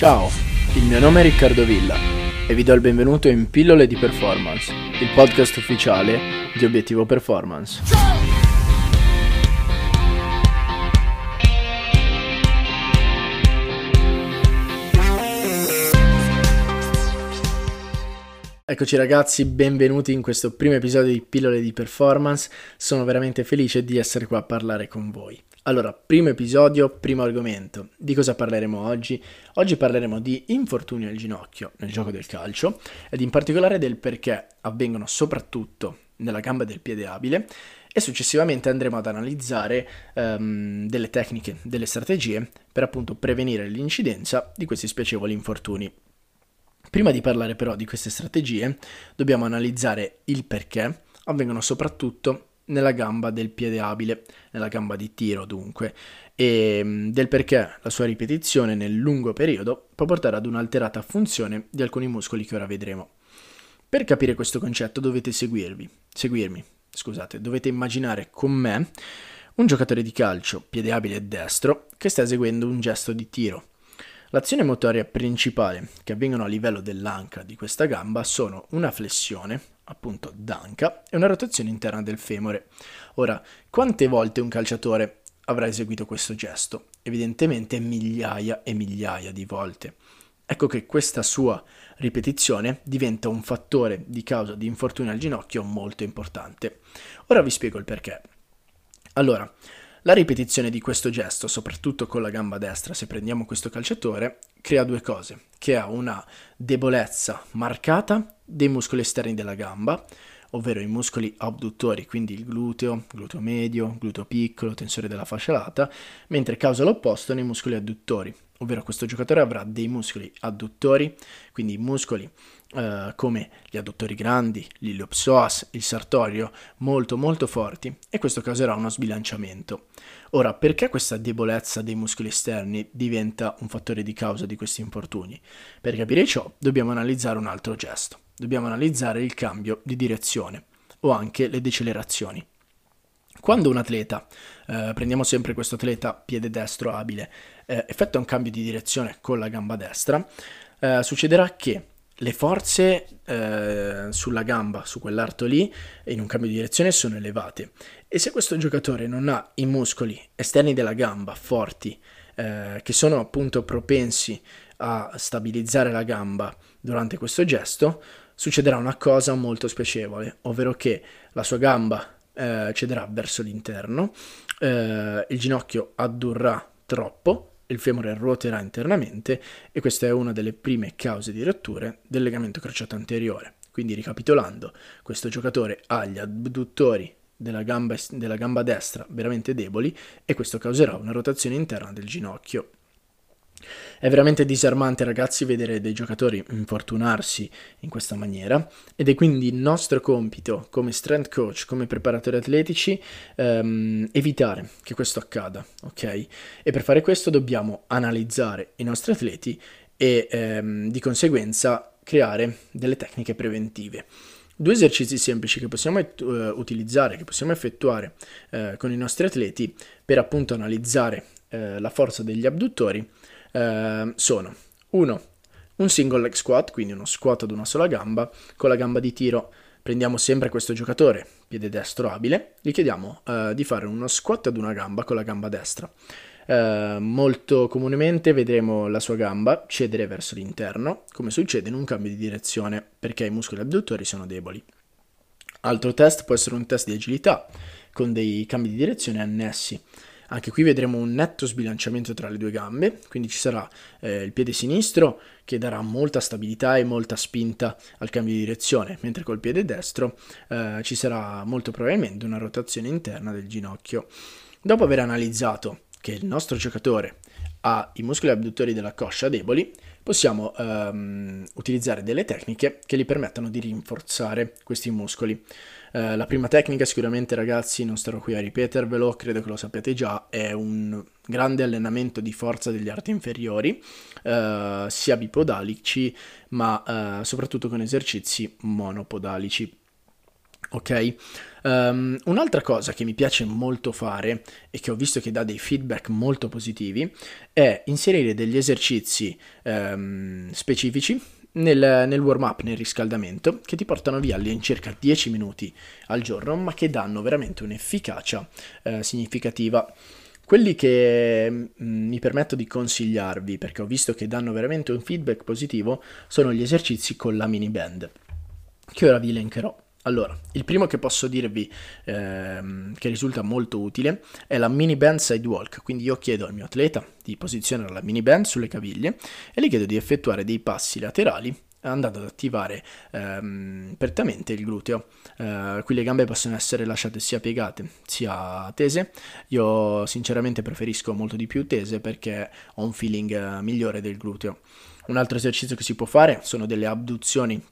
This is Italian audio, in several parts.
Ciao, il mio nome è Riccardo Villa e vi do il benvenuto in Pillole di Performance, il podcast ufficiale di Obiettivo Performance. Eccoci ragazzi, benvenuti in questo primo episodio di Pillole di Performance. Sono veramente felice di essere qua a parlare con voi. Allora, primo episodio, primo argomento. Di cosa parleremo oggi? Oggi parleremo di infortuni al ginocchio nel gioco del calcio ed in particolare del perché avvengono soprattutto nella gamba del piede abile e successivamente andremo ad analizzare um, delle tecniche, delle strategie per appunto prevenire l'incidenza di questi spiacevoli infortuni. Prima di parlare però di queste strategie, dobbiamo analizzare il perché avvengono soprattutto nella gamba del piede abile, nella gamba di tiro dunque, e mm, del perché la sua ripetizione nel lungo periodo può portare ad un'alterata funzione di alcuni muscoli che ora vedremo. Per capire questo concetto dovete seguirvi, seguirmi, scusate, dovete immaginare con me un giocatore di calcio, piede abile e destro, che sta eseguendo un gesto di tiro L'azione motoria principale che avvengono a livello dell'anca di questa gamba sono una flessione, appunto d'anca, e una rotazione interna del femore. Ora, quante volte un calciatore avrà eseguito questo gesto? Evidentemente migliaia e migliaia di volte. Ecco che questa sua ripetizione diventa un fattore di causa di infortunio al ginocchio molto importante. Ora vi spiego il perché. Allora, la ripetizione di questo gesto, soprattutto con la gamba destra, se prendiamo questo calciatore, crea due cose, che ha una debolezza marcata dei muscoli esterni della gamba, ovvero i muscoli abduttori, quindi il gluteo, gluteo medio, gluteo piccolo, tensore della fascia lata, mentre causa l'opposto nei muscoli adduttori, ovvero questo giocatore avrà dei muscoli adduttori, quindi muscoli eh, come gli adduttori grandi, l'iliopsoas, il sartorio, molto molto forti e questo causerà uno sbilanciamento. Ora, perché questa debolezza dei muscoli esterni diventa un fattore di causa di questi infortuni? Per capire ciò dobbiamo analizzare un altro gesto, dobbiamo analizzare il cambio di direzione o anche le decelerazioni. Quando un atleta, eh, prendiamo sempre questo atleta piede destro abile, eh, effettua un cambio di direzione con la gamba destra, eh, succederà che le forze eh, sulla gamba, su quell'arto lì, in un cambio di direzione sono elevate. E se questo giocatore non ha i muscoli esterni della gamba forti, eh, che sono appunto propensi a stabilizzare la gamba durante questo gesto, succederà una cosa molto spiacevole, ovvero che la sua gamba eh, cederà verso l'interno, eh, il ginocchio addurrà troppo, il femore ruoterà internamente e questa è una delle prime cause di rotture del legamento crociato anteriore. Quindi ricapitolando, questo giocatore ha gli adduttori della gamba, della gamba destra veramente deboli e questo causerà una rotazione interna del ginocchio. È veramente disarmante ragazzi vedere dei giocatori infortunarsi in questa maniera ed è quindi nostro compito come strength coach, come preparatori atletici, ehm, evitare che questo accada, ok? E per fare questo dobbiamo analizzare i nostri atleti e ehm, di conseguenza creare delle tecniche preventive. Due esercizi semplici che possiamo uh, utilizzare, che possiamo effettuare uh, con i nostri atleti per appunto analizzare uh, la forza degli abduttori eh, sono 1. Un single leg squat, quindi uno squat ad una sola gamba, con la gamba di tiro prendiamo sempre questo giocatore, piede destro abile, gli chiediamo eh, di fare uno squat ad una gamba con la gamba destra. Eh, molto comunemente vedremo la sua gamba cedere verso l'interno, come succede in un cambio di direzione, perché i muscoli adduttori sono deboli. Altro test può essere un test di agilità, con dei cambi di direzione annessi. Anche qui vedremo un netto sbilanciamento tra le due gambe, quindi ci sarà eh, il piede sinistro che darà molta stabilità e molta spinta al cambio di direzione, mentre col piede destro eh, ci sarà molto probabilmente una rotazione interna del ginocchio. Dopo aver analizzato che il nostro giocatore ha i muscoli abduttori della coscia deboli, possiamo ehm, utilizzare delle tecniche che gli permettano di rinforzare questi muscoli. Eh, la prima tecnica sicuramente ragazzi, non starò qui a ripetervelo, credo che lo sappiate già, è un grande allenamento di forza degli arti inferiori, eh, sia bipodalici ma eh, soprattutto con esercizi monopodalici. Ok? Um, un'altra cosa che mi piace molto fare e che ho visto che dà dei feedback molto positivi è inserire degli esercizi um, specifici nel, nel warm up, nel riscaldamento, che ti portano via all'incirca 10 minuti al giorno, ma che danno veramente un'efficacia uh, significativa. Quelli che mm, mi permetto di consigliarvi, perché ho visto che danno veramente un feedback positivo, sono gli esercizi con la mini band, che ora vi elencherò. Allora, il primo che posso dirvi ehm, che risulta molto utile è la mini band sidewalk, quindi io chiedo al mio atleta di posizionare la mini band sulle caviglie e gli chiedo di effettuare dei passi laterali andando ad attivare ehm, prettamente il gluteo. Eh, qui le gambe possono essere lasciate sia piegate sia tese. Io sinceramente preferisco molto di più tese perché ho un feeling eh, migliore del gluteo. Un altro esercizio che si può fare sono delle abduzioni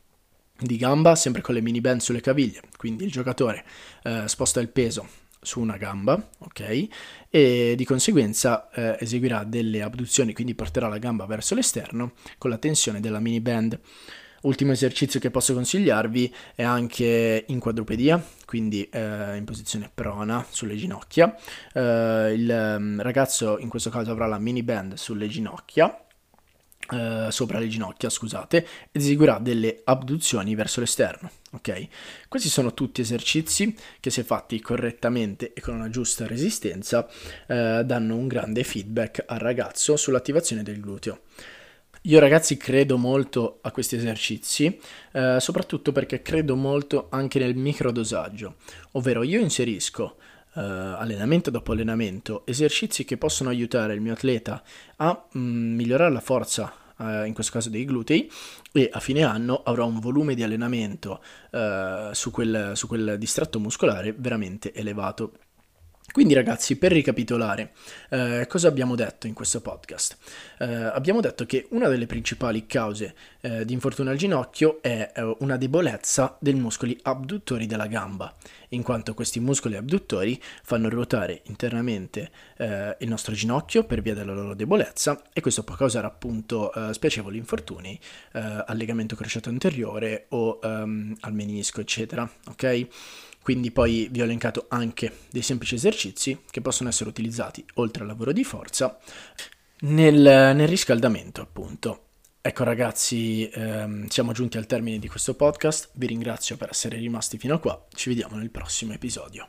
di gamba, sempre con le mini band sulle caviglie. Quindi il giocatore eh, sposta il peso su una gamba, ok? E di conseguenza eh, eseguirà delle abduzioni, quindi porterà la gamba verso l'esterno con la tensione della mini band. Ultimo esercizio che posso consigliarvi è anche in quadrupedia, quindi eh, in posizione prona sulle ginocchia. Eh, il mm, ragazzo in questo caso avrà la mini band sulle ginocchia Uh, sopra le ginocchia, scusate, ed eseguirà delle abduzioni verso l'esterno, ok? Questi sono tutti esercizi che se fatti correttamente e con una giusta resistenza uh, danno un grande feedback al ragazzo sull'attivazione del gluteo. Io ragazzi credo molto a questi esercizi, uh, soprattutto perché credo molto anche nel microdosaggio, ovvero io inserisco uh, allenamento dopo allenamento, esercizi che possono aiutare il mio atleta a mm, migliorare la forza, uh, in questo caso dei glutei, e a fine anno avrò un volume di allenamento uh, su quel, su quel distratto muscolare veramente elevato. Quindi ragazzi, per ricapitolare, eh, cosa abbiamo detto in questo podcast? Eh, abbiamo detto che una delle principali cause eh, di infortunio al ginocchio è eh, una debolezza dei muscoli abduttori della gamba, in quanto questi muscoli abduttori fanno ruotare internamente eh, il nostro ginocchio per via della loro debolezza e questo può causare appunto eh, spiacevoli infortuni al legamento crociato anteriore o um, al menisco, eccetera, ok? Quindi poi vi ho elencato anche dei semplici esercizi che possono essere utilizzati oltre al lavoro di forza nel, nel riscaldamento appunto. Ecco ragazzi, ehm, siamo giunti al termine di questo podcast, vi ringrazio per essere rimasti fino a qua, ci vediamo nel prossimo episodio.